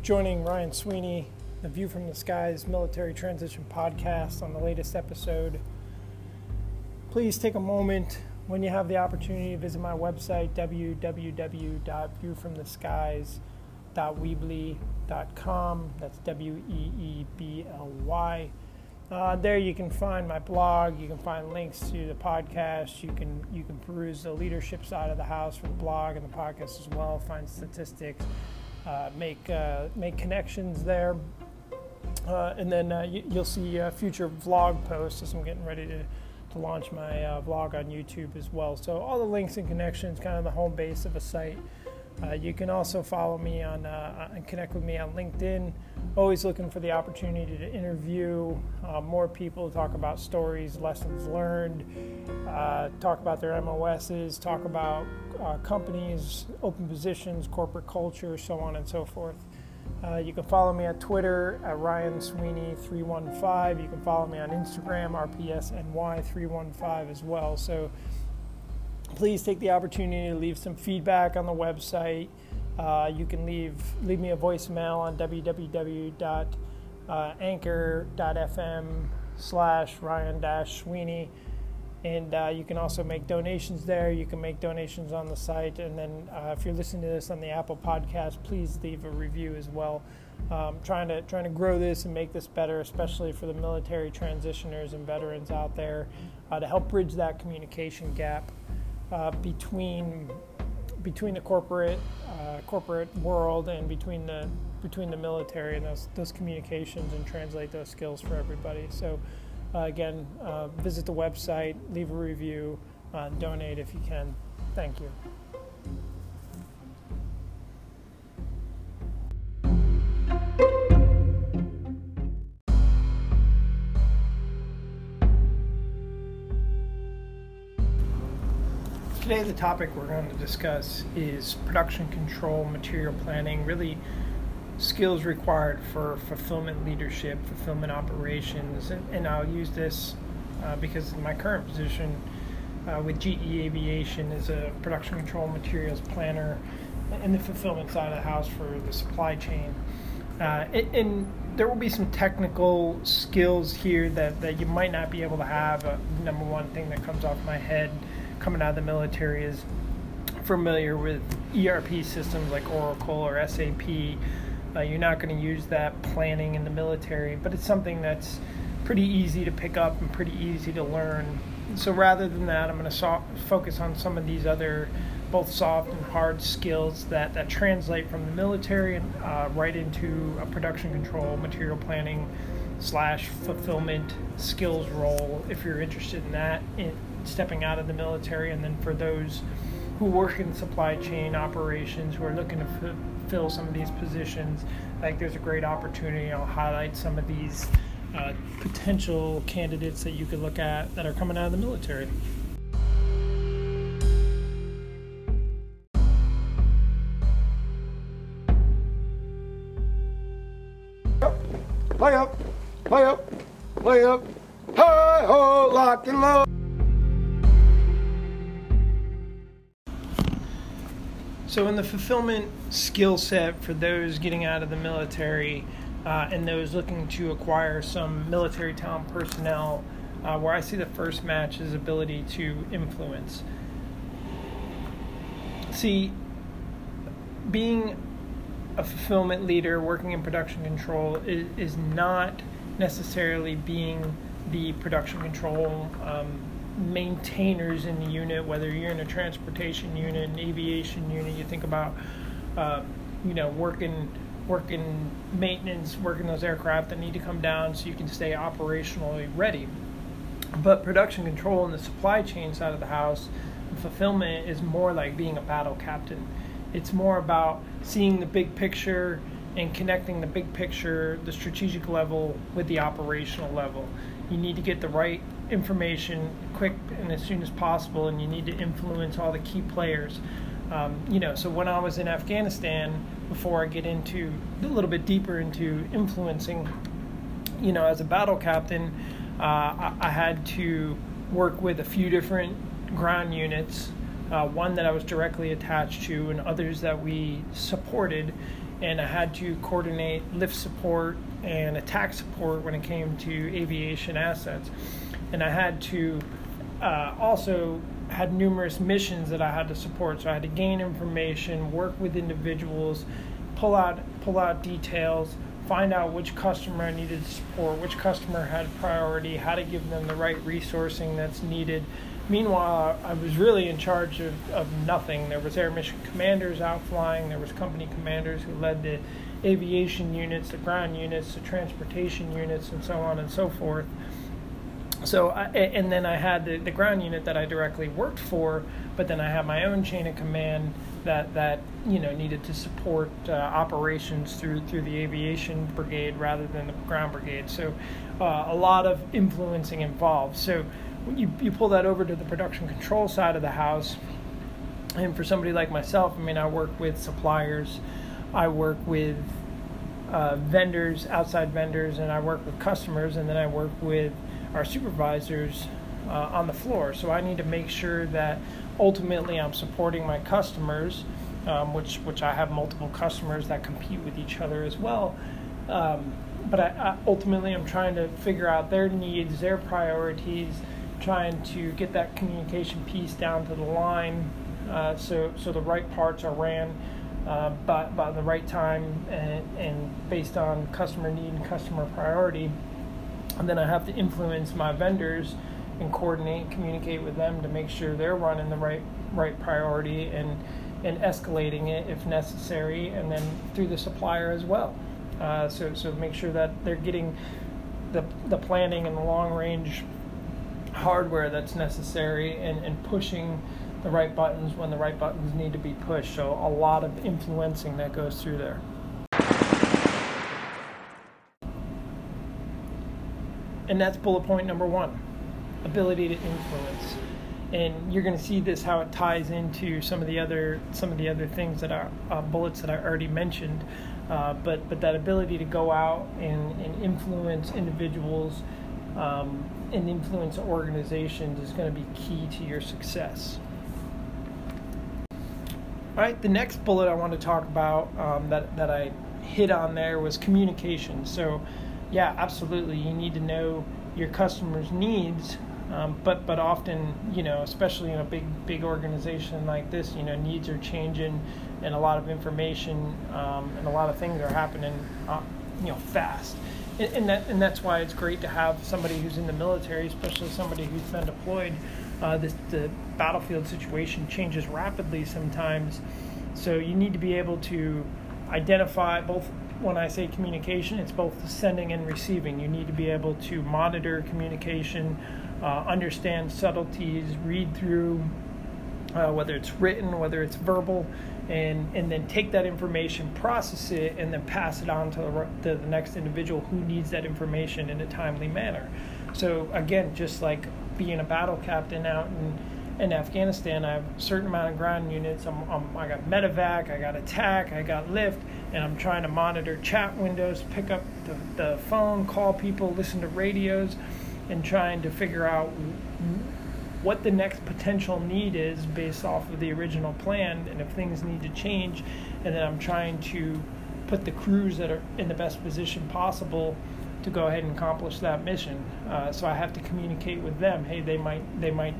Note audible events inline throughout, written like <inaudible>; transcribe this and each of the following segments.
For joining Ryan Sweeney, the View from the Skies Military Transition Podcast, on the latest episode. Please take a moment when you have the opportunity to visit my website, www.viewfromtheskies.weebly.com. That's W E E B L Y. Uh, there you can find my blog. You can find links to the podcast. You can you can peruse the leadership side of the house for the blog and the podcast as well. Find statistics make uh, make connections there, uh, and then uh, you, will see future vlog posts as I'm getting ready to, to launch my vlog on YouTube as well. So all the links and connections, kind of the home base of a site. Uh, you can also follow me on uh, and connect with me on LinkedIn. Always looking for the opportunity to interview uh, more people, talk about stories, lessons learned, talk about their MOSs, talk about uh, companies, open positions, corporate culture, so on and so forth. Uh, you can follow me on Twitter at Ryan Sweeney315. You can follow me on Instagram, RPSNY315 as well. So please take the opportunity to leave some feedback on the website. Uh, you can leave leave me a voicemail on www.anchor.fm slash Ryan Sweeney and uh, you can also make donations there. You can make donations on the site, and then uh, if you're listening to this on the Apple Podcast, please leave a review as well. Um, trying to trying to grow this and make this better, especially for the military transitioners and veterans out there, uh, to help bridge that communication gap uh, between between the corporate uh, corporate world and between the between the military and those those communications and translate those skills for everybody. So. Uh, again, uh, visit the website, leave a review, uh, donate if you can. Thank you. Today, the topic we're going to discuss is production control, material planning, really skills required for fulfillment leadership, fulfillment operations, and, and I'll use this uh, because my current position uh, with GE Aviation is a production control materials planner in the fulfillment side of the house for the supply chain. Uh, and, and, there will be some technical skills here that, that you might not be able to have. Uh, number one thing that comes off my head coming out of the military is familiar with ERP systems like Oracle or SAP uh, you're not going to use that planning in the military, but it's something that's pretty easy to pick up and pretty easy to learn. So rather than that, I'm going to so- focus on some of these other both soft and hard skills that, that translate from the military and uh, right into a production control, material planning slash fulfillment skills role if you're interested in that, in stepping out of the military. And then for those who work in supply chain operations who are looking to f- fill some of these positions. I think there's a great opportunity. I'll highlight some of these uh, potential candidates that you could look at that are coming out of the military. Lay up, lay up, lay up, hi ho, lock and load. So, in the fulfillment skill set for those getting out of the military uh, and those looking to acquire some military talent personnel, uh, where I see the first match is ability to influence. See, being a fulfillment leader working in production control is, is not necessarily being the production control um, maintainers in the unit, whether you're in a transportation unit, an aviation unit, you think about, uh, you know, working working maintenance, working those aircraft that need to come down so you can stay operationally ready. But production control and the supply chain side of the house, fulfillment is more like being a battle captain. It's more about seeing the big picture and connecting the big picture, the strategic level, with the operational level. You need to get the right information quick and as soon as possible, and you need to influence all the key players. Um, you know, so when I was in Afghanistan, before I get into a little bit deeper into influencing, you know, as a battle captain, uh, I, I, had to work with a few different ground units, uh, one that I was directly attached to, and others that we supported. and I had to coordinate lift support and attack support when it came to aviation assets. And I had to uh, also had numerous missions that I had to support. So I had to gain information, work with individuals, pull out pull out details, find out which customer I needed to support, which customer had priority, how to give them the right resourcing that's needed. Meanwhile, I was really in charge of, of nothing. There was air mission commanders out flying. There was company commanders who led the aviation units, the ground units, the transportation units, and so on and so forth so I, and then I had the, the ground unit that I directly worked for, but then I had my own chain of command that that you know needed to support uh, operations through through the aviation brigade rather than the ground brigade. So uh, a lot of influencing involved. So you you pull that over to the production control side of the house, and for somebody like myself, I mean I work with suppliers, I work with uh, vendors, outside vendors, and I work with customers, and then I work with our supervisors uh, on the floor. So I need to make sure that ultimately I'm supporting my customers, um, which which I have multiple customers that compete with each other as well. Um, but I, I ultimately I'm trying to figure out their needs, their priorities, trying to get that communication piece down to the line, uh, so so the right parts are ran. Uh, by, by the right time and, and based on customer need and customer priority and then I have to influence my vendors and coordinate, communicate with them to make sure they're running the right right priority and and escalating it if necessary, and then through the supplier as well. Uh, so so make sure that they're getting the the planning and the long range hardware that's necessary and, and pushing the right buttons when the right buttons need to be pushed. So a lot of influencing that goes through there. And that's bullet point number one ability to influence. And you're going to see this how it ties into some of the other some of the other things that are uh, bullets that I already mentioned. Uh, but but that ability to go out and, and influence individuals um, and influence organizations is going to be key to your success. All right the next bullet I want to talk about um, that that I hit on there was communication. So yeah, absolutely. You need to know your customers' needs, um, but but often, you know, especially in a big big organization like this, you know, needs are changing, and a lot of information um, and a lot of things are happening, uh, you know, fast. And, and, that and that's why it's great to have somebody who's in the military, especially somebody who's been deployed. Uh, the battlefield situation changes rapidly sometimes, so you need to be able to identify both when I say communication, it's both the sending and receiving. You need to be able to monitor communication, uh, understand subtleties, read through uh, whether it's written, whether it's verbal, and, and then take that information, process it, and then pass it on to the, to the next individual who needs that information in a timely manner. So, again, just like being a battle captain out in in Afghanistan, I have a certain amount of ground units. I'm, I'm, i got medevac, I got attack, I got lift, and I'm trying to monitor chat windows, pick up the, the phone, call people, listen to radios, and trying to figure out what the next potential need is based off of the original plan and if things need to change. And then I'm trying to put the crews that are in the best position possible to go ahead and accomplish that mission. Uh, so I have to communicate with them. Hey, they might they might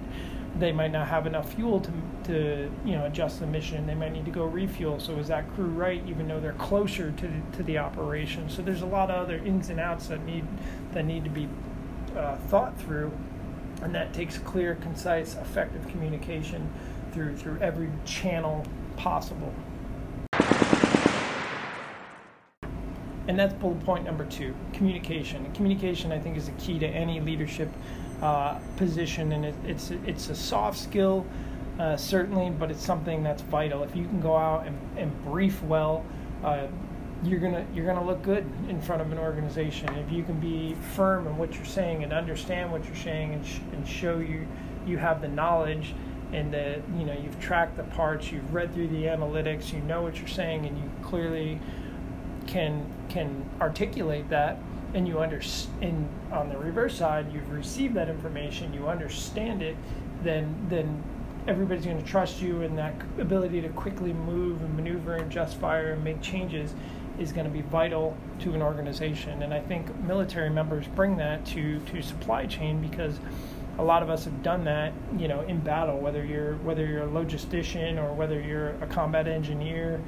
they might not have enough fuel to, to you know adjust the mission. They might need to go refuel. So is that crew right, even though they're closer to the, to the operation? So there's a lot of other ins and outs that need that need to be uh, thought through, and that takes clear, concise, effective communication through through every channel possible. And that's bullet point number two: communication. And communication, I think, is the key to any leadership uh, position, and it, it's it's a soft skill, uh, certainly, but it's something that's vital. If you can go out and, and brief well, uh, you're gonna you're gonna look good in front of an organization. If you can be firm in what you're saying and understand what you're saying and, sh- and show you you have the knowledge and that you know you've tracked the parts, you've read through the analytics, you know what you're saying, and you clearly can can articulate that and you understand on the reverse side you've received that information you understand it then then everybody's going to trust you, and that ability to quickly move and maneuver and just fire and make changes is going to be vital to an organization. And I think military members bring that to to supply chain because a lot of us have done that, you know, in battle. Whether you're whether you're a logistician or whether you're a combat engineer,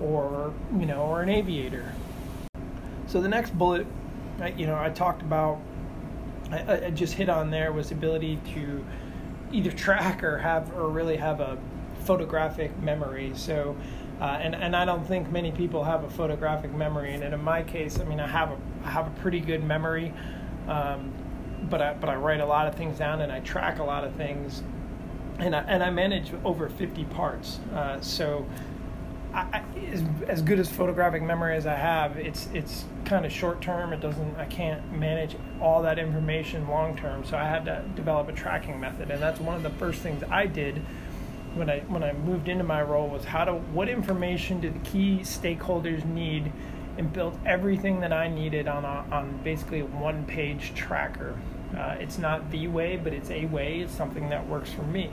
or you know, or an aviator. So the next bullet, you know, I talked about, I, I just hit on there was the ability to either track or have or really have a photographic memory. So. Uh, and and I don't think many people have a photographic memory. And in my case, I mean, I have a I have a pretty good memory. Um, but I, but I write a lot of things down and I track a lot of things, and I, and I manage over 50 parts. Uh, so, I, as, as good as photographic memory as I have, it's it's kind of short term. It doesn't I can't manage all that information long term. So I had to develop a tracking method, and that's one of the first things I did when I when I moved into my role was how to what information do the key stakeholders need and built everything that I needed on a, on basically a one page tracker. Uh, it's not the way, but it's a way. It's something that works for me.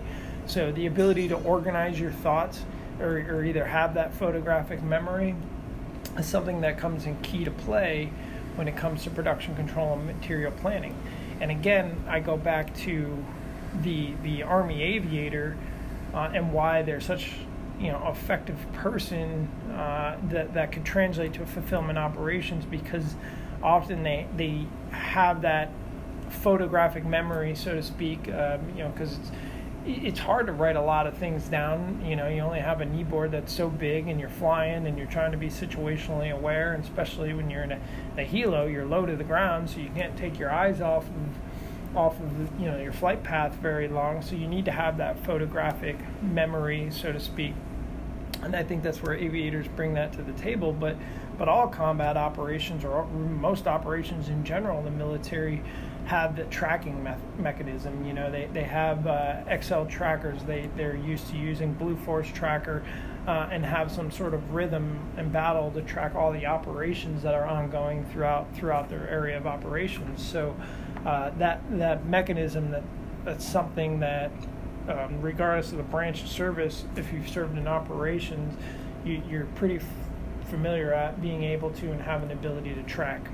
So the ability to organize your thoughts or, or either have that photographic memory is something that comes in key to play when it comes to production control and material planning. And again, I go back to the the Army aviator uh, and why they're such you know effective person uh, that that could translate to fulfillment operations because often they they have that photographic memory so to speak um, you know because it's it's hard to write a lot of things down you know you only have a knee board that's so big and you're flying and you're trying to be situationally aware and especially when you're in a, a helo you're low to the ground so you can't take your eyes off of off of you know your flight path very long so you need to have that photographic memory so to speak and I think that's where aviators bring that to the table. But but all combat operations or most operations in general in the military have the tracking me- mechanism. You know, they they have uh, Excel trackers. They they're used to using Blue Force tracker. Uh, and have some sort of rhythm and battle to track all the operations that are ongoing throughout throughout their area of operations. So uh, that that mechanism that that's something that um, regardless of the branch of service, if you've served in operations, you, you're pretty f- familiar at being able to and have an ability to track.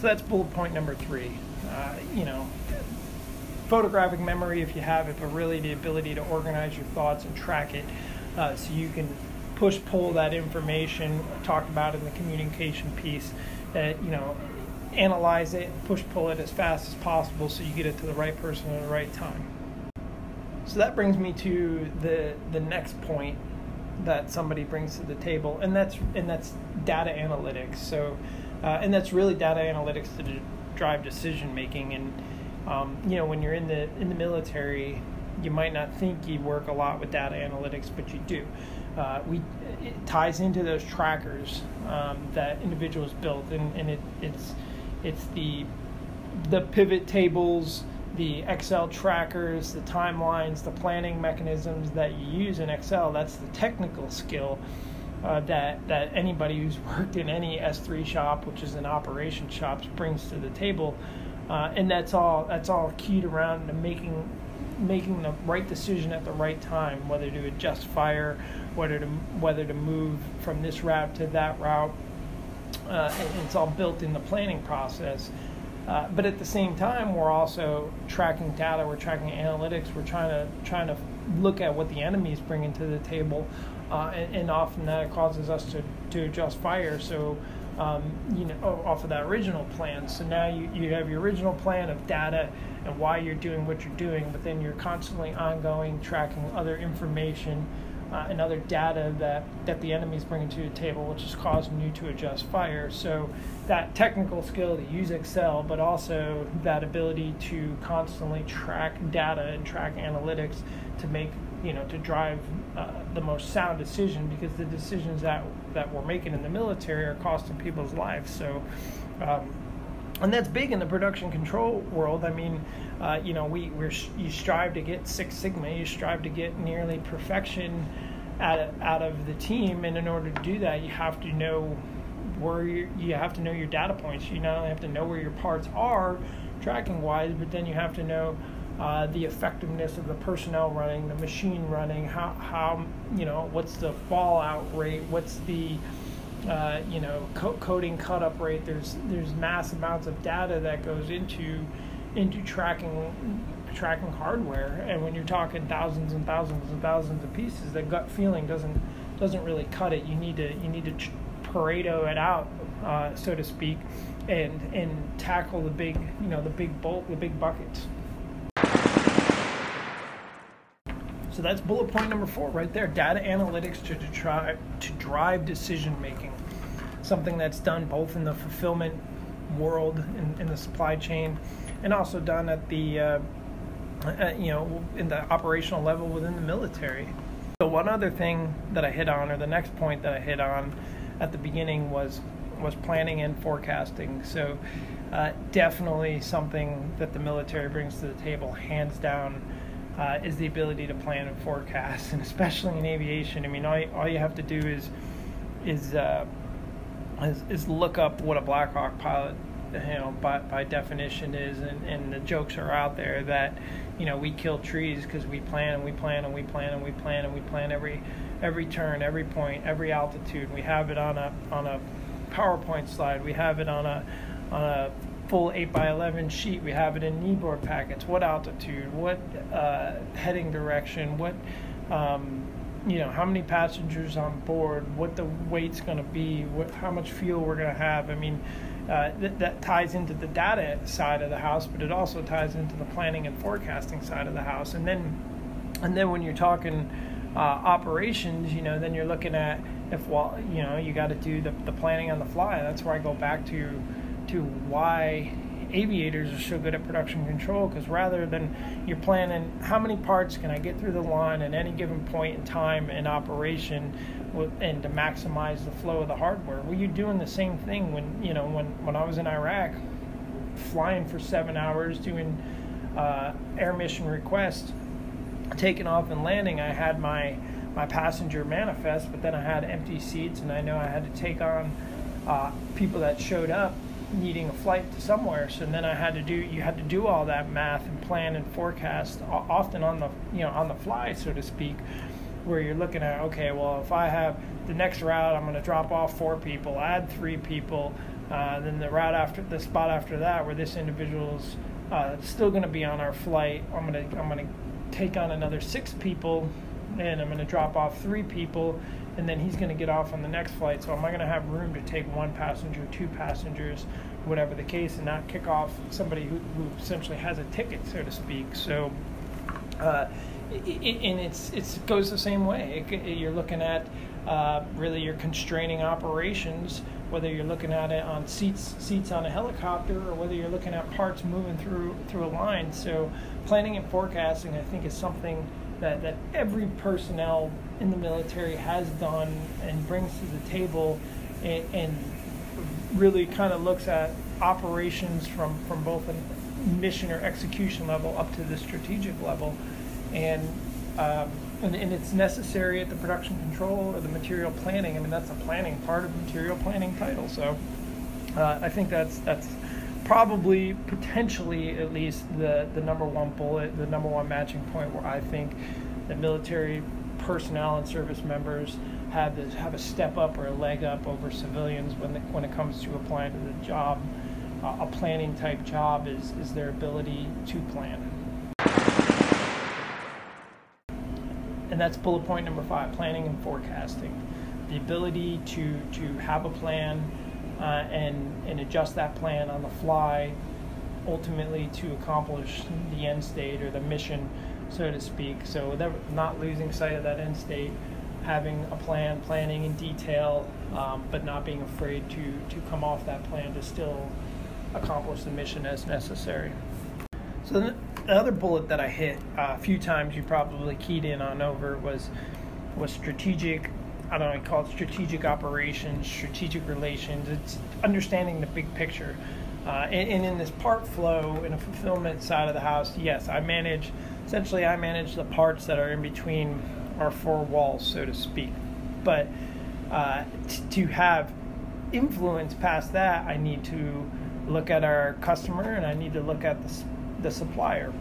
So that's bullet point number three. Uh, you know, photographic memory if you have it, but really the ability to organize your thoughts and track it uh, so you can push pull that information talked about in the communication piece that you know analyze it, push pull it as fast as possible so you get it to the right person at the right time. So that brings me to the the next point that somebody brings to the table, and that's and that's data analytics. So, uh, and that's really data analytics to drive decision making. And um, you know, when you're in the in the military, you might not think you work a lot with data analytics, but you do. Uh, we it ties into those trackers um, that individuals built, and, and it, it's it's the the pivot tables, the Excel trackers, the timelines, the planning mechanisms that you use in Excel. That's the technical skill uh, that that anybody who's <laughs> worked in any S3 shop, which is an operation shop, brings to the table, uh, and that's all that's all keyed around to making making the right decision at the right time, whether to adjust fire, whether to whether to move from this route to that route uh, it's all built in the planning process. Uh, but at the same time, we're also tracking data. We're tracking analytics. We're trying to trying to look at what the enemy is bringing to the table, uh, and, and, often that causes us to, to adjust fire. So, um, you know, off of that original plan. So now you, you have your original plan of data and why you're doing what you're doing, but then you're constantly ongoing tracking other information uh, and other data that, that the enemy is bringing to the table, which is causing you to adjust fire. So that technical skill to use Excel, but also that ability to constantly track data and track analytics to make you know to drive uh, the most sound decision because the decisions that that we're making in the military are costing people's lives. So. Um, and that's big in the production control world. I mean, uh, you know, we we're you strive to get Six Sigma, you strive to get nearly perfection out of, out of the team, and in order to do that, you have to know where you you have to know your data points. You not only have to know where your parts are, tracking wise, but then you have to know uh, the effectiveness of the personnel running, the machine running, how, how you know, what's the fallout rate, what's the uh, you know, co- coding cut up rate. There's there's mass amounts of data that goes into into tracking tracking hardware, and when you're talking thousands and thousands and thousands of pieces, the gut feeling doesn't doesn't really cut it. You need to you need to Pareto it out, uh, so to speak, and and tackle the big you know the big bulk the big buckets. So that's bullet point number four right there. Data analytics to, to try to drive decision making. Something that's done both in the fulfillment world in, in the supply chain, and also done at the uh, uh, you know in the operational level within the military. So one other thing that I hit on, or the next point that I hit on at the beginning was was planning and forecasting. So uh, definitely something that the military brings to the table, hands down uh, is the ability to plan and forecast, and especially in aviation. I mean, all, all you have to do is is, uh, is, is look up what a Black Hawk pilot, you know, by, by definition is, and, and the jokes are out there that you know we kill trees because we plan and we plan and we plan and we plan and we plan every every turn, every point, every altitude. We have it on a on a PowerPoint slide. We have it on a on a full 8 by 11 sheet. We have it in kneeboard packets. What altitude? What uh, heading direction? What um, you know? How many passengers on board? What the weight's going to be? What how much fuel we're going to have? I mean. Uh, th- that ties into the data side of the house, but it also ties into the planning and forecasting side of the house. And then, and then when you're talking uh, operations, you know, then you're looking at if well, you know, you got to do the, the planning on the fly. That's where I go back to to why aviators are so good at production control because rather than you're planning how many parts can I get through the line at any given point in time in operation and to maximize the flow of the hardware. Well, you're doing the same thing when you know when when I was in Iraq, flying for seven hours doing uh, air mission requests, taking off and landing. I had my my passenger manifest, but then I had empty seats, and I know I had to take on uh, people that showed up needing a flight to somewhere. So then I had to do you had to do all that math and plan and forecast often on the you know on the fly so to speak, where you're looking at okay well if I have the next route I'm going to drop off four people, add three people, uh, then the route after the spot after that where this individual's uh, still going to be on our flight, I'm going to I'm going to take on another six people and I'm going to drop off three people and then he's going to get off on the next flight. So am I going to have room to take one passenger, two passengers, whatever the case, and not kick off somebody who, who essentially has a ticket, so to speak? So, uh, it, and it's it goes the same way. You're looking at uh, really your constraining operations, whether you're looking at it on seats seats on a helicopter or whether you're looking at parts moving through through a line. So, planning and forecasting, I think, is something that, that every personnel in the military has done and brings to the table and, and really kind of looks at operations from, from both a mission or execution level up to the strategic level. And, um, and, and it's necessary at the production control or the material planning. I mean, that's a planning part of material planning title. So uh, I think that's, that's probably potentially at least the, the number one bullet, the number one matching point where I think the military personnel and service members have this, have a step up or a leg up over civilians when the, when it comes to applying to the job. Uh, a planning type job is, is their ability to plan. And that's bullet point number five planning and forecasting. The ability to, to have a plan uh, and, and adjust that plan on the fly, ultimately to accomplish the end state or the mission, so to speak. So not losing sight of that end state, having a plan, planning in detail, um, but not being afraid to, to come off that plan to still accomplish the mission as necessary. So the other bullet that I hit uh, a few times, you probably keyed in on over was was strategic I don't know, call it strategic operations, strategic relations. It's understanding the big picture. Uh, and, and, in this part flow, in a fulfillment side of the house, yes, I manage, essentially, I manage the parts that are in between our four walls, so to speak. But uh, t- to have influence past that, I need to look at our customer and I need to look at the, the supplier.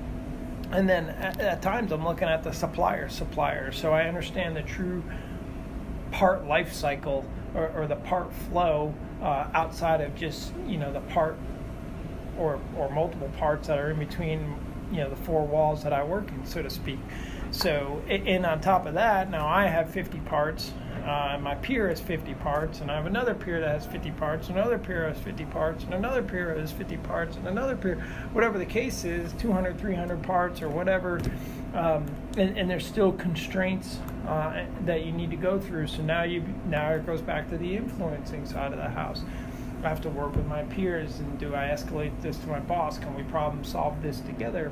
and then at, at, times I'm looking at the supplier supplier, so I understand the true part life cycle or, or the part flow uh, outside of just you know the part or or multiple parts that are in between you know the four walls that I work in, so to speak. So, and on top of that, now I have 50 parts. Uh, my peer has 50 parts, and I have another peer that has 50 parts, another peer has 50 parts, and another peer has 50 parts, and another peer, whatever the case is, 200, 300 parts or whatever. Um, and, and, there's still constraints uh, that you need to go through. So now you now it goes back to the influencing side of the house. I have to work with my peers, and do I escalate this to my boss? Can we problem solve this together?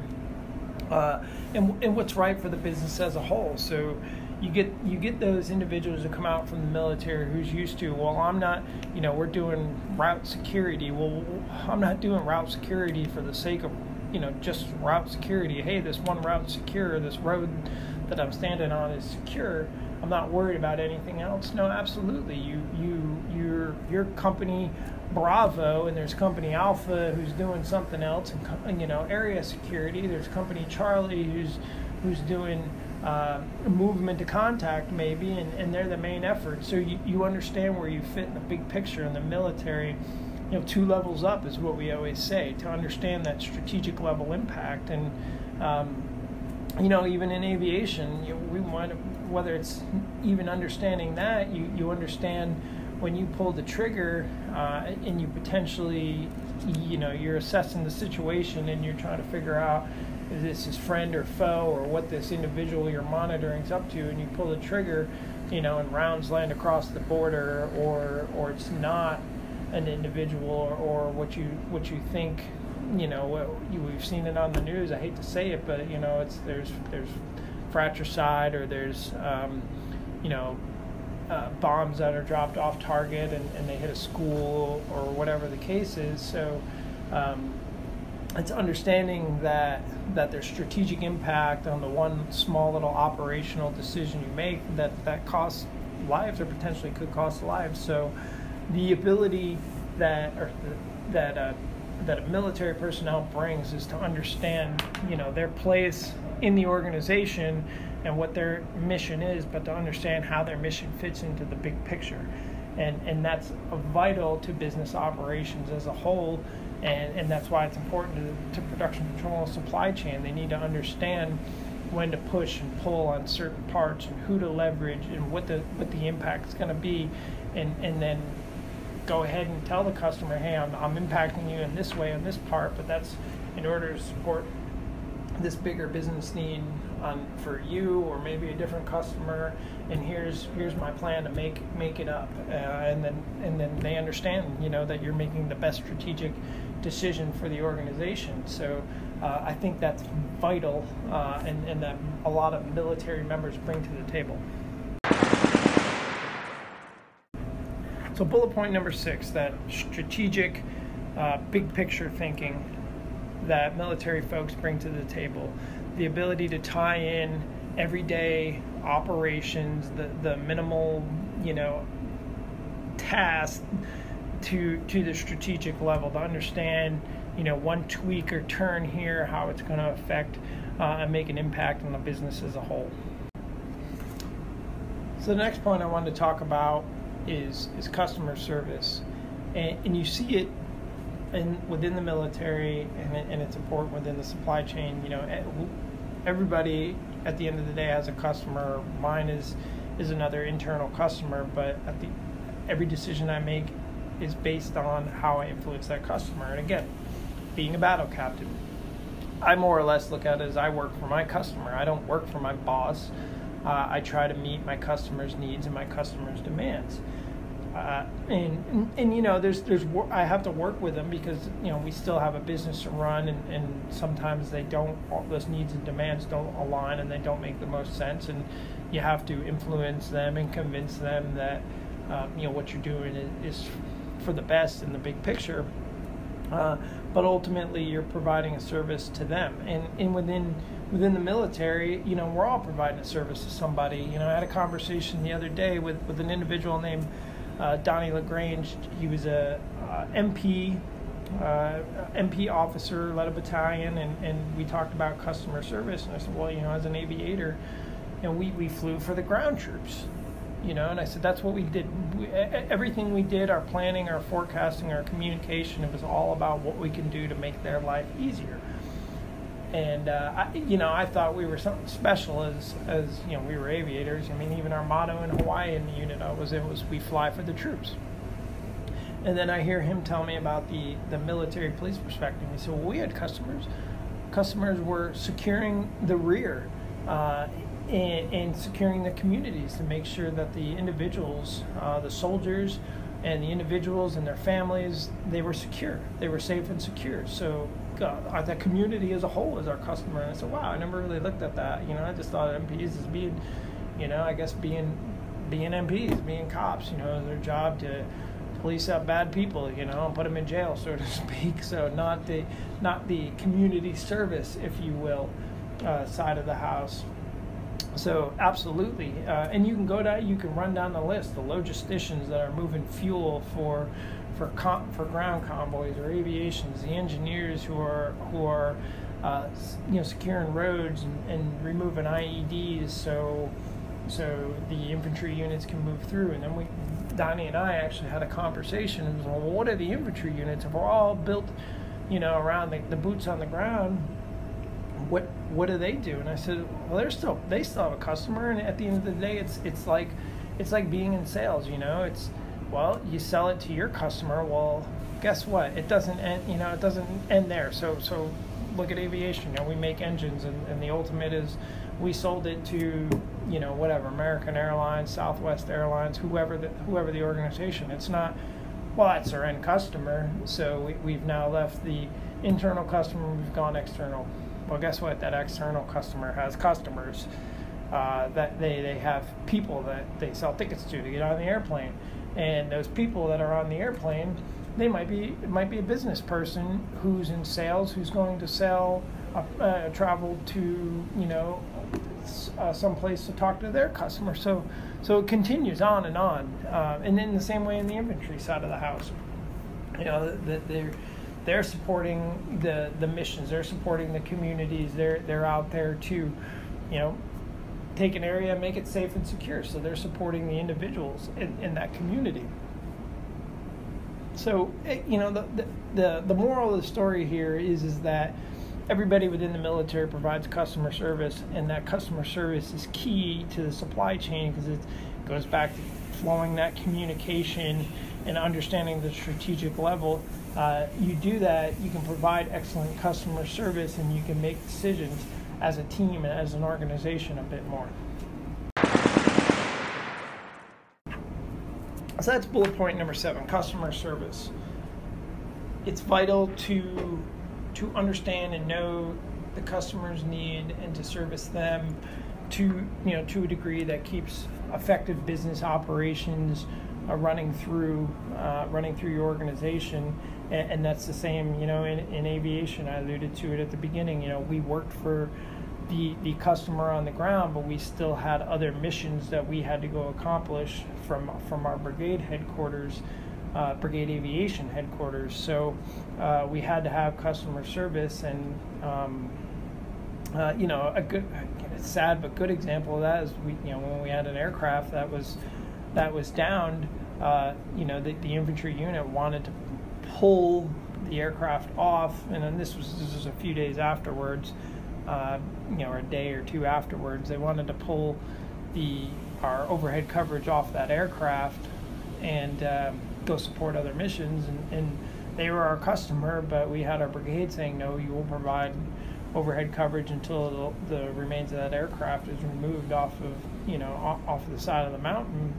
Uh, and, and what's right for the business as a whole. So you get you get those individuals who come out from the military who's used to well i'm not you know we're doing route security well i'm not doing route security for the sake of you know just route security hey this one route secure this road that i'm standing on is secure i'm not worried about anything else no absolutely you you your your company Bravo and there's company Alpha who's doing something else, and you know area security. There's company Charlie who's who's doing uh, movement to contact maybe, and, and they're the main effort. So you, you understand where you fit in the big picture in the military. You know, two levels up is what we always say to understand that strategic level impact, and um, you know, even in aviation, you, we want whether it's even understanding that you you understand when you pull the trigger uh, and you potentially, you know, you're assessing the situation and you're trying to figure out is this is friend or foe or what this individual you're monitoring is up to, and you pull the trigger, you know, and rounds land across the border, or or it's not an individual or, or what you what you think, you know, what you, we've seen it on the news. I hate to say it, but you know, it's there's there's fratricide or there's um, you know uh, bombs that are dropped off target and, and, they hit a school or whatever the case is. So um, it's understanding that that there's strategic impact on the one small little operational decision you make that that costs lives or potentially could cost lives. So the ability that or that uh, that a military personnel brings is to understand you know their place in the organization and what their mission is, but to understand how their mission fits into the big picture. And, and that's vital to business operations as a whole. And, and that's why it's important to, to production control and supply chain. They need to understand when to push and pull on certain parts and who to leverage and what the what the impact is going to be and and then go ahead and tell the customer hey I'm, I'm impacting you in this way on this part but that's in order to support this bigger business need on for you or maybe a different customer and here's here's my plan to make make it up. Uh, and then and then they understand you know that you're making the best strategic decision for the organization. So uh, I think that's vital uh, and, and that a lot of military members bring to the table. So bullet point number six, that strategic, uh, big picture thinking that military folks bring to the table the ability to tie in everyday operations, the, the minimal, you know, tasks to to the strategic level to understand, you know, one tweak or turn here, how it's going to affect uh, and make an impact on the business as a whole. So the next point I wanted to talk about is is customer service, and, and you see it in within the military, and, and it's important within the supply chain. You know, everybody at the end of the day has a customer. Mine is is another internal customer, but at the every decision I make is based on how I influence that customer. And again, being a battle captain, I more or less look at it as I work for my customer. I don't work for my boss. Uh, I try to meet my customers' needs and my customers' demands. Uh, and, and, and you know there's there's I have to work with them because you know we still have a business to run and, and sometimes they don't all those needs and demands don't align and they don't make the most sense. And you have to influence them and convince them that um, you know what you're doing is, is, for the best in the big picture. Uh, but ultimately you're providing a service to them. And, and within within the military you know we're all providing a service to somebody. You know I had a conversation the other day with, with an individual named uh, Donnie Lagrange. He was a uh, MP uh, MP officer led a battalion, and, and we talked about customer service. And I said, well, you know, as an aviator, and we, we flew for the ground troops, you know. And I said that's what we did. We, everything we did, our planning, our forecasting, our communication, it was all about what we can do to make their life easier. And uh, I, you know, I thought we were something special as as you know we were aviators. I mean, even our motto in Hawaii in the unit I was in was "We fly for the troops." And then I hear him tell me about the, the military police perspective. He said, well, we had customers. Customers were securing the rear uh, and, and, securing the communities to make sure that the individuals, uh, the soldiers, and the individuals and their families, they were secure. They were safe and secure. So uh, the community as a whole is our customer. And I said, wow, I never really looked at that. You know, I just thought MPs as being, you know, I guess being being MPs, being cops. You know, their job to police out bad people, you know, and put them in jail, so to <laughs> speak. So not the not the community service, if you will, uh, side of the house. So absolutely, uh, and you can go down, you can run down the list. The logisticians that are moving fuel for for com- for ground convoys or aviations, the engineers who are who are uh, you know securing roads and, and removing IEDs so so the infantry units can move through. And then we Donnie and I actually had a conversation and was, well, what are the infantry units? If we're all built, you know, around the, the boots on the ground, what what do they do? And I said, well, they're still they still have a customer, and at the end of the day, it's it's like it's like being in sales. You know, it's well, you sell it to your customer. Well, guess what? It doesn't end. You know, it doesn't end there. So so look at aviation. You know, we make engines, and, and the ultimate is we sold it to you know whatever American Airlines, Southwest Airlines, whoever the whoever the organization. It's not well, that's our end customer. So we, we've now left the internal customer. We've gone external. Well, guess what? That external customer has customers. Uh, that they, they have people that they sell tickets to to get on the airplane, and those people that are on the airplane, they might be might be a business person who's in sales who's going to sell uh, uh, travel to you know uh, someplace to talk to their customer. So so it continues on and on, uh, and then the same way in the infantry side of the house, you know that they're they're supporting the the missions, they're supporting the communities, they're they're out there to, you know. Take an area, and make it safe and secure. So they're supporting the individuals in, in that community so eh, you know the, the the moral of the story here is is that everybody within the military provides customer service, and that customer service is key to the supply chain because it goes back to flowing that communication and understanding the strategic level. Uh, you do that, you can provide excellent customer service, and you can make decisions as a team and as an organization a bit more. So that's bullet point number seven customer service. It's vital to to understand and know the customer's need and to service them to you know to a degree that keeps effective business operations uh, running through uh, running through your organization and, and, that's the same you know in, in aviation I alluded to it at the beginning you know we worked for the the customer on the ground but we still had other missions that we had to go accomplish from from our brigade headquarters uh, Brigade Aviation headquarters. So uh, we had to have customer service, and um, uh, you know, a good, sad but good example of that is we, you know, when we had an aircraft that was that was downed, uh, you know, the, the infantry unit wanted to pull the aircraft off, and then this was this was a few days afterwards, uh, you know, or a day or two afterwards. They wanted to pull the our overhead coverage off that aircraft, and um, go support other missions. And, and they were our customer, but we had our brigade saying, no, you will provide overhead coverage until the, the remains of that aircraft is removed off of, you know, off, off of the side of the mountain.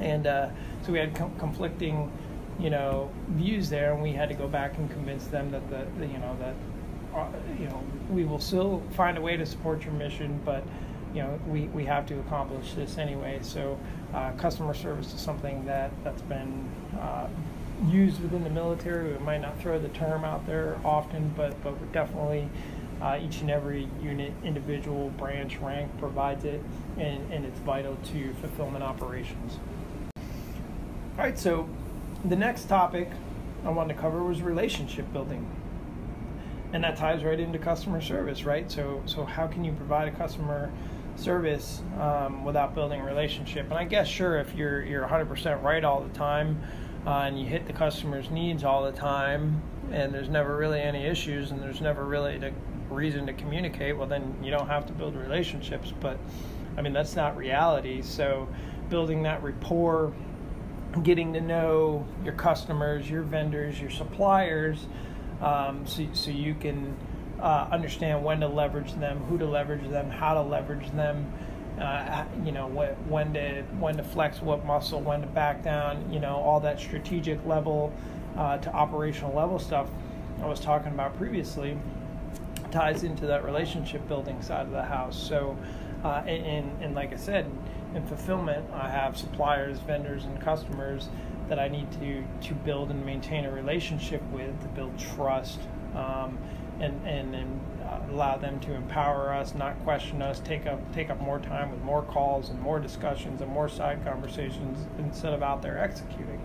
And uh, so we had com- conflicting, you know, views there, and we had to go back and convince them that the, the you know, that uh, you know, we will still find a way to support your mission, but you know, we, we have to accomplish this anyway. So uh, customer service is something that, that's been uh, used within the military. We might not throw the term out there often, but, but we're definitely uh, each and every unit, individual, branch, rank provides it, and, and it's vital to fulfillment operations. All right, so the next topic I wanted to cover was relationship building. And that ties right into customer service, right? So, so how can you provide a customer service um, without building a relationship? And I guess sure, if you're you're 100% right all the time, uh, and you hit the customer's needs all the time, and there's never really any issues, and there's never really a reason to communicate, well, then you don't have to build relationships. But I mean, that's not reality. So, building that rapport getting to know your customers, your vendors, your suppliers, um, so, so you can uh, understand when to leverage them, who to leverage them, how to leverage them. Uh, you know when, when to when to flex what muscle, when to back down. You know all that strategic level uh, to operational level stuff I was talking about previously ties into that relationship building side of the house. So, uh, and, and like I said, in fulfillment, I have suppliers, vendors, and customers that I need to to build and maintain a relationship with to build trust, um, and and and uh, allow them to empower us, not question us, take up take up more time with more calls and more discussions and more side conversations instead of out there executing.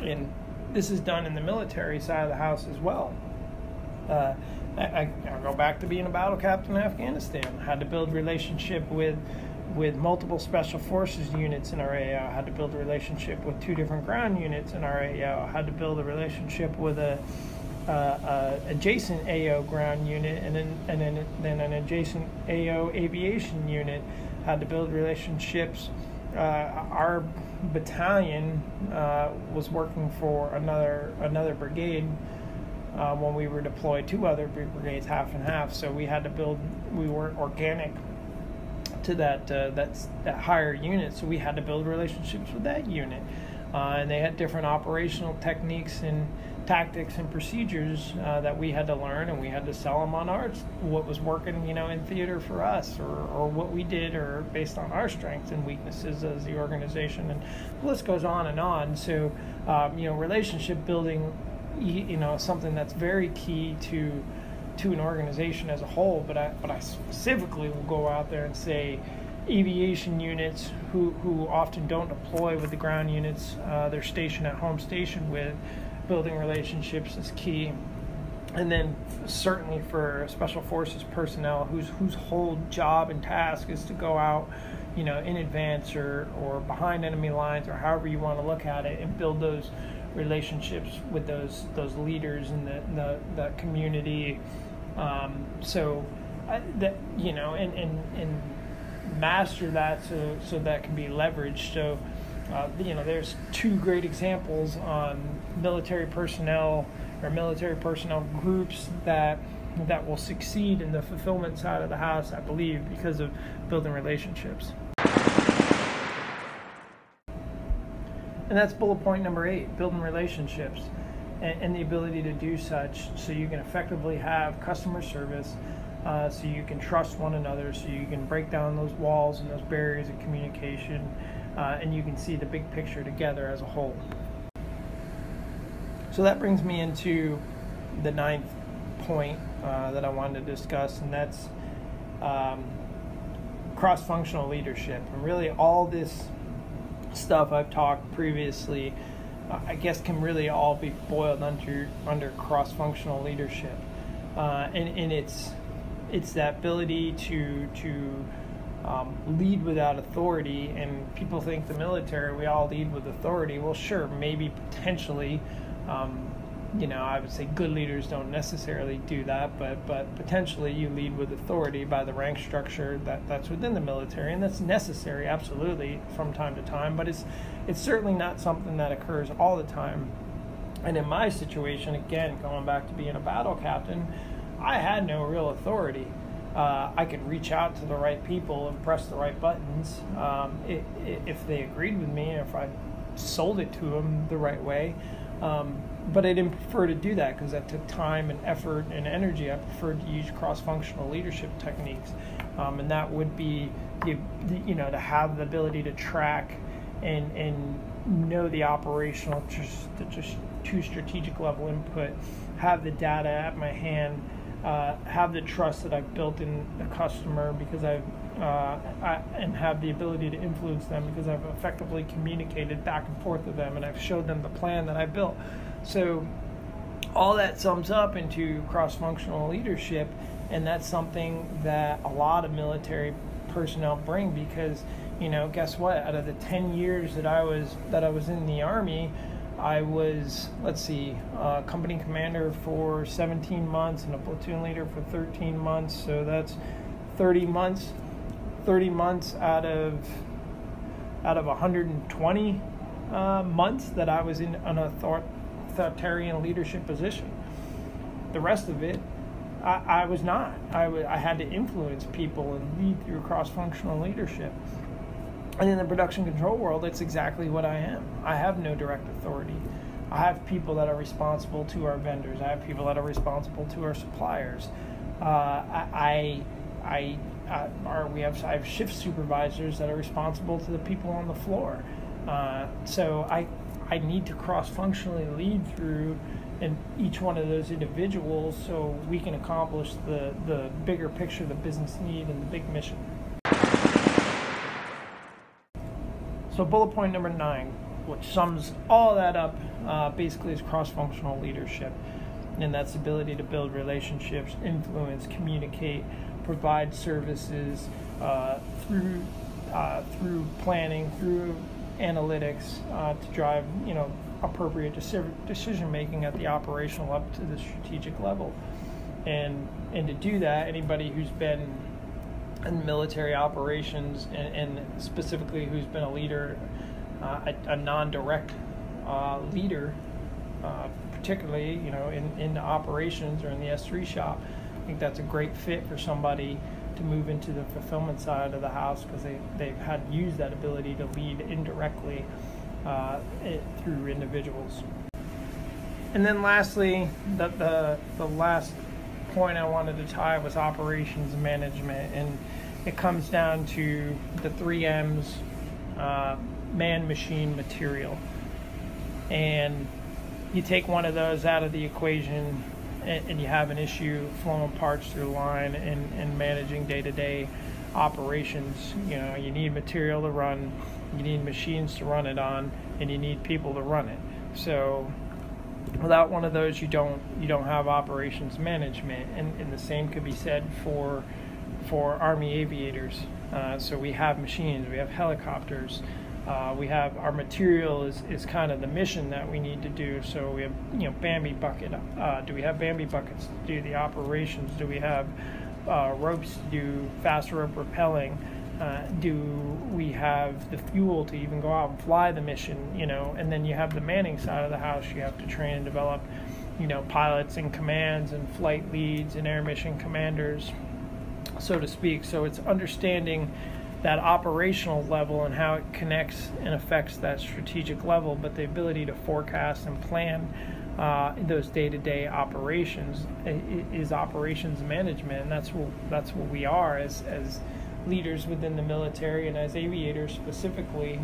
And this is done in the military side of the house as well. Uh, I, I, go back to being a battle captain in Afghanistan. I had to build relationship with with multiple special forces units in our AO. Had to build a relationship with two different ground units in our AO. Had to build a relationship with a, uh, adjacent AO ground unit and then and then then an adjacent AO aviation unit. Had to build relationships. Uh, our battalion uh, was working for another another brigade. Uh, when we were deployed, two other brigades, half and half. So we had to build. We were organic to that uh, that that higher unit, so we had to build relationships with that unit, uh, and they had different operational techniques and tactics and procedures uh, that we had to learn, and we had to sell them on ours. What was working, you know, in theater for us, or or what we did, or based on our strengths and weaknesses as the organization, and the list goes on and on. So, um, you know, relationship building, you know, something that's very key to to an organization as a whole, but I but I specifically will go out there and say aviation units who, who often don't deploy with the ground units uh, they're stationed at home station with building relationships is key. And then certainly for special forces personnel whose whose whole job and task is to go out you know in advance or or behind enemy lines or however you want to look at it and build those relationships with those those leaders in the the, the community um, so I, that you know, and, and and master that so so that can be leveraged. So uh, you know, there's two great examples on military personnel or military personnel groups that that will succeed in the fulfillment side of the house, I believe, because of building relationships. And that's bullet point number eight building relationships and, and the ability to do such so you can effectively have customer service. Uh, so you can trust one another, so you can break down those walls and those barriers of communication, uh, and you can see the big picture together as a whole. So that brings me into the ninth point uh, that I wanted to discuss, and that's um, cross functional leadership. And really, all this stuff I've talked previously I guess can really all be boiled under under cross functional leadership, uh, and and it's it's that ability to to um, lead without authority. And people think the military we all lead with authority. Well, sure, maybe potentially. Um, you know, I would say good leaders don't necessarily do that, but but potentially you lead with authority by the rank structure that that's within the military, and that's necessary, absolutely, from time to time. But it's it's certainly not something that occurs all the time. And in my situation, again, going back to being a battle captain, I had no real authority. Uh, I could reach out to the right people and press the right buttons um, it, it, if they agreed with me, if I sold it to them the right way. Um, but I didn't prefer to do that because that took time and effort and energy. I preferred to use cross-functional leadership techniques, um, and that would be, the, you know, to have the ability to track and and know the operational, just just to strategic level input, have the data at my hand, uh, have the trust that I've built in the customer because I've uh, and have the ability to influence them because I've effectively communicated back and forth with them and I've showed them the plan that I built. So all that sums up into cross-functional leadership, and that's something that a lot of military personnel bring because you know guess what out of the 10 years that i was that i was in the army i was let's see uh, company commander for 17 months and a platoon leader for 13 months so that's 30 months 30 months out of out of 120 uh, months that i was in an authoritarian leadership position the rest of it I, I was not. I, w- I had to influence people and lead through cross functional leadership. And in the production control world, it's exactly what I am. I have no direct authority. I have people that are responsible to our vendors. I have people that are responsible to our suppliers. Uh, I, I, I we have I have shift supervisors that are responsible to the people on the floor. Uh, so I, I need to cross functionally lead through and each one of those individuals so we can accomplish the, the bigger picture, the business need, and the big mission. So, bullet point number nine, which sums all that up, uh, basically is cross functional leadership. And that's ability to build relationships, influence, communicate, provide services uh, through, uh, through planning, through analytics uh, to drive, you know, appropriate decision making at the operational up to the strategic level. And and to do that, anybody who's been in military operations and, and specifically who's been a leader, uh, a, a, non-direct uh, leader, uh, particularly you know in, in operations or in the S3 shop, think that's a great fit for somebody to move into the fulfillment side of the house because they, they've had used that ability to lead indirectly uh, it, through individuals. And then lastly, the, the, the last point I wanted to tie was operations management. And it comes down to the three M's uh, man, machine, material. And you take one of those out of the equation and, and you have an issue flowing parts through the line and, and managing day to day operations. You know, you need material to run, you need machines to run it on, and you need people to run it. So without one of those, you don't you don't have operations management, and, and the same could be said for for Army aviators. Uh, so we have machines, we have helicopters. Uh, we have our material is, is kind of the mission that we need to do. So we have you know Bambi bucket. Uh, do we have Bambi buckets to do the operations? Do we have uh, ropes to do fast rope rappelling? Uh, do we have the fuel to even go out and fly the mission? You know, and then you have the manning side of the house. You have to train and develop, you know, pilots and commands and flight leads and air mission commanders, so to speak. So it's understanding that operational level and how it connects and affects that strategic level, but the ability to forecast and plan uh, those day-to-day operations is operations management, and that's what that's what we are as as leaders within the military and as aviators specifically.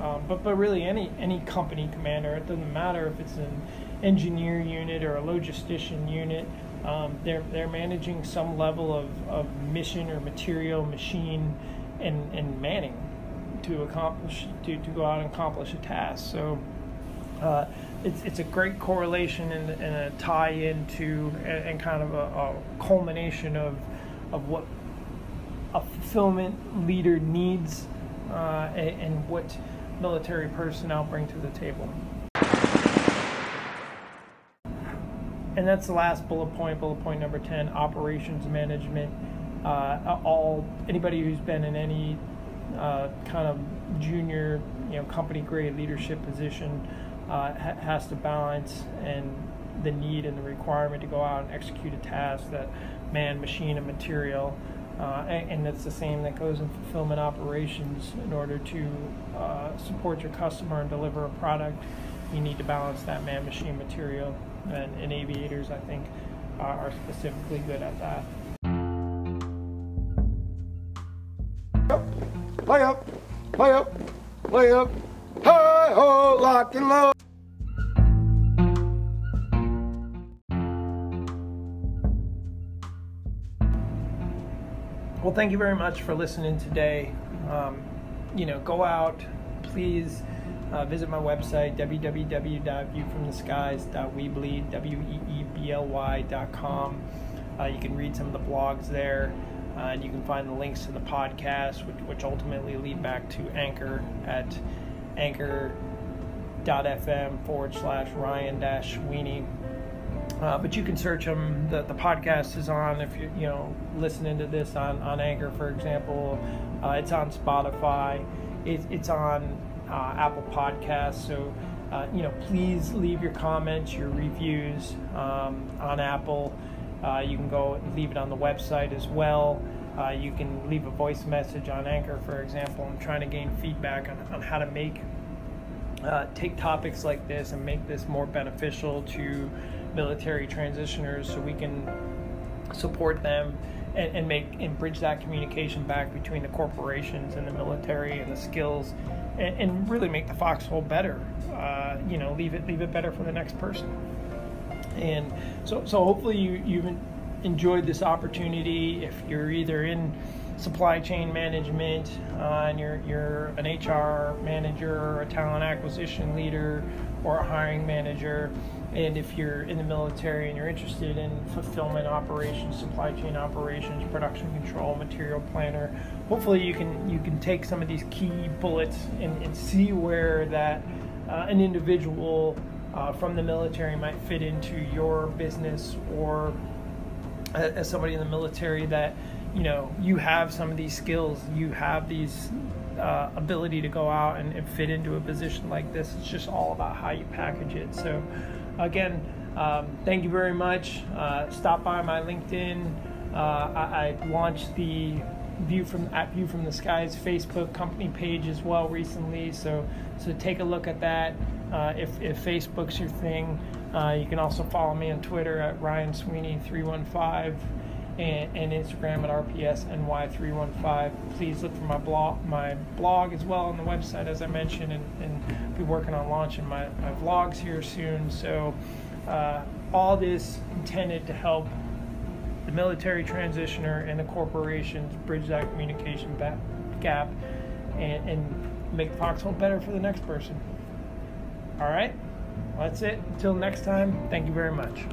Um, but but really any any company commander, it doesn't matter if it's an engineer unit or a logistician unit. Um, they're they're managing some level of, of mission or material, machine, and, and manning to accomplish to, to go out and accomplish a task. So uh, it's it's a great correlation and, and a tie into and, and kind of a, a, culmination of of what a fulfillment leader needs uh, and, and what military personnel bring to the table. And that's the last bullet point, bullet point number 10, operations management. Uh, all anybody who's been in any uh, kind of junior, you know, company grade leadership position uh, ha- has to balance and the need and the requirement to go out and execute a task that man, machine, and material uh, and, that's the same that goes in fulfillment operations. In order to uh, support your customer and deliver a product, you need to balance that man machine material. And, and aviators, I think, are specifically good at that. Lay up, lay up, lay up, hi ho, lock and load. well, thank you very much for listening today. Um, you know, go out, please. Uh, visit my website www.viewfromtheskies.weebly w-e-e-b-l-y.com uh, you can read some of the blogs there uh, and you can find the links to the podcast which, which ultimately lead back to anchor at anchor.fm forward slash ryan dash sweeney uh, but you can search them the, the podcast is on if you're you know listening to this on, on anchor for example uh, it's on spotify it, it's on uh, Apple Podcasts. So, uh, you know, please leave your comments, your reviews um, on Apple. Uh, you can go leave it on the website as well. Uh, you can leave a voice message on Anchor, for example. I'm trying to gain feedback on, on how to make uh, take topics like this and make this more beneficial to military transitioners, so we can support them and, and make and bridge that communication back between the corporations and the military and the skills and, and really make the foxhole better. Uh, you know, leave it leave it better for the next person. And so so hopefully you you've enjoyed this opportunity. If you're either in supply chain management uh, and you're you're an HR manager or a talent acquisition leader or a hiring manager and if you're in the military and you're interested in fulfillment operations, supply chain operations, production control, material planner, hopefully you can you can take some of these key bullets and, and see where that uh, an individual uh, from the military might fit into your business or as somebody in the military that you know you have some of these skills you have these uh, ability to go out and, and, fit into a position like this it's just all about how you package it so again, um, thank you very much. Uh, stop by my LinkedIn. Uh, I, I, launched the View from at View from the Skies Facebook company page as well recently. So so take a look at that. Uh, if, if Facebook's your thing, uh, you can also follow me on Twitter at Ryan Sweeney 315 and, and Instagram at RPSNY315. Please look for my blog, my blog as well on the website, as I mentioned, and, and be working on launching my, my vlogs here soon. So, uh, all this intended to help the military transitioner and the corporations bridge that communication gap and, and make Foxhole better for the next person. All right, that's it. Until next time, thank you very much.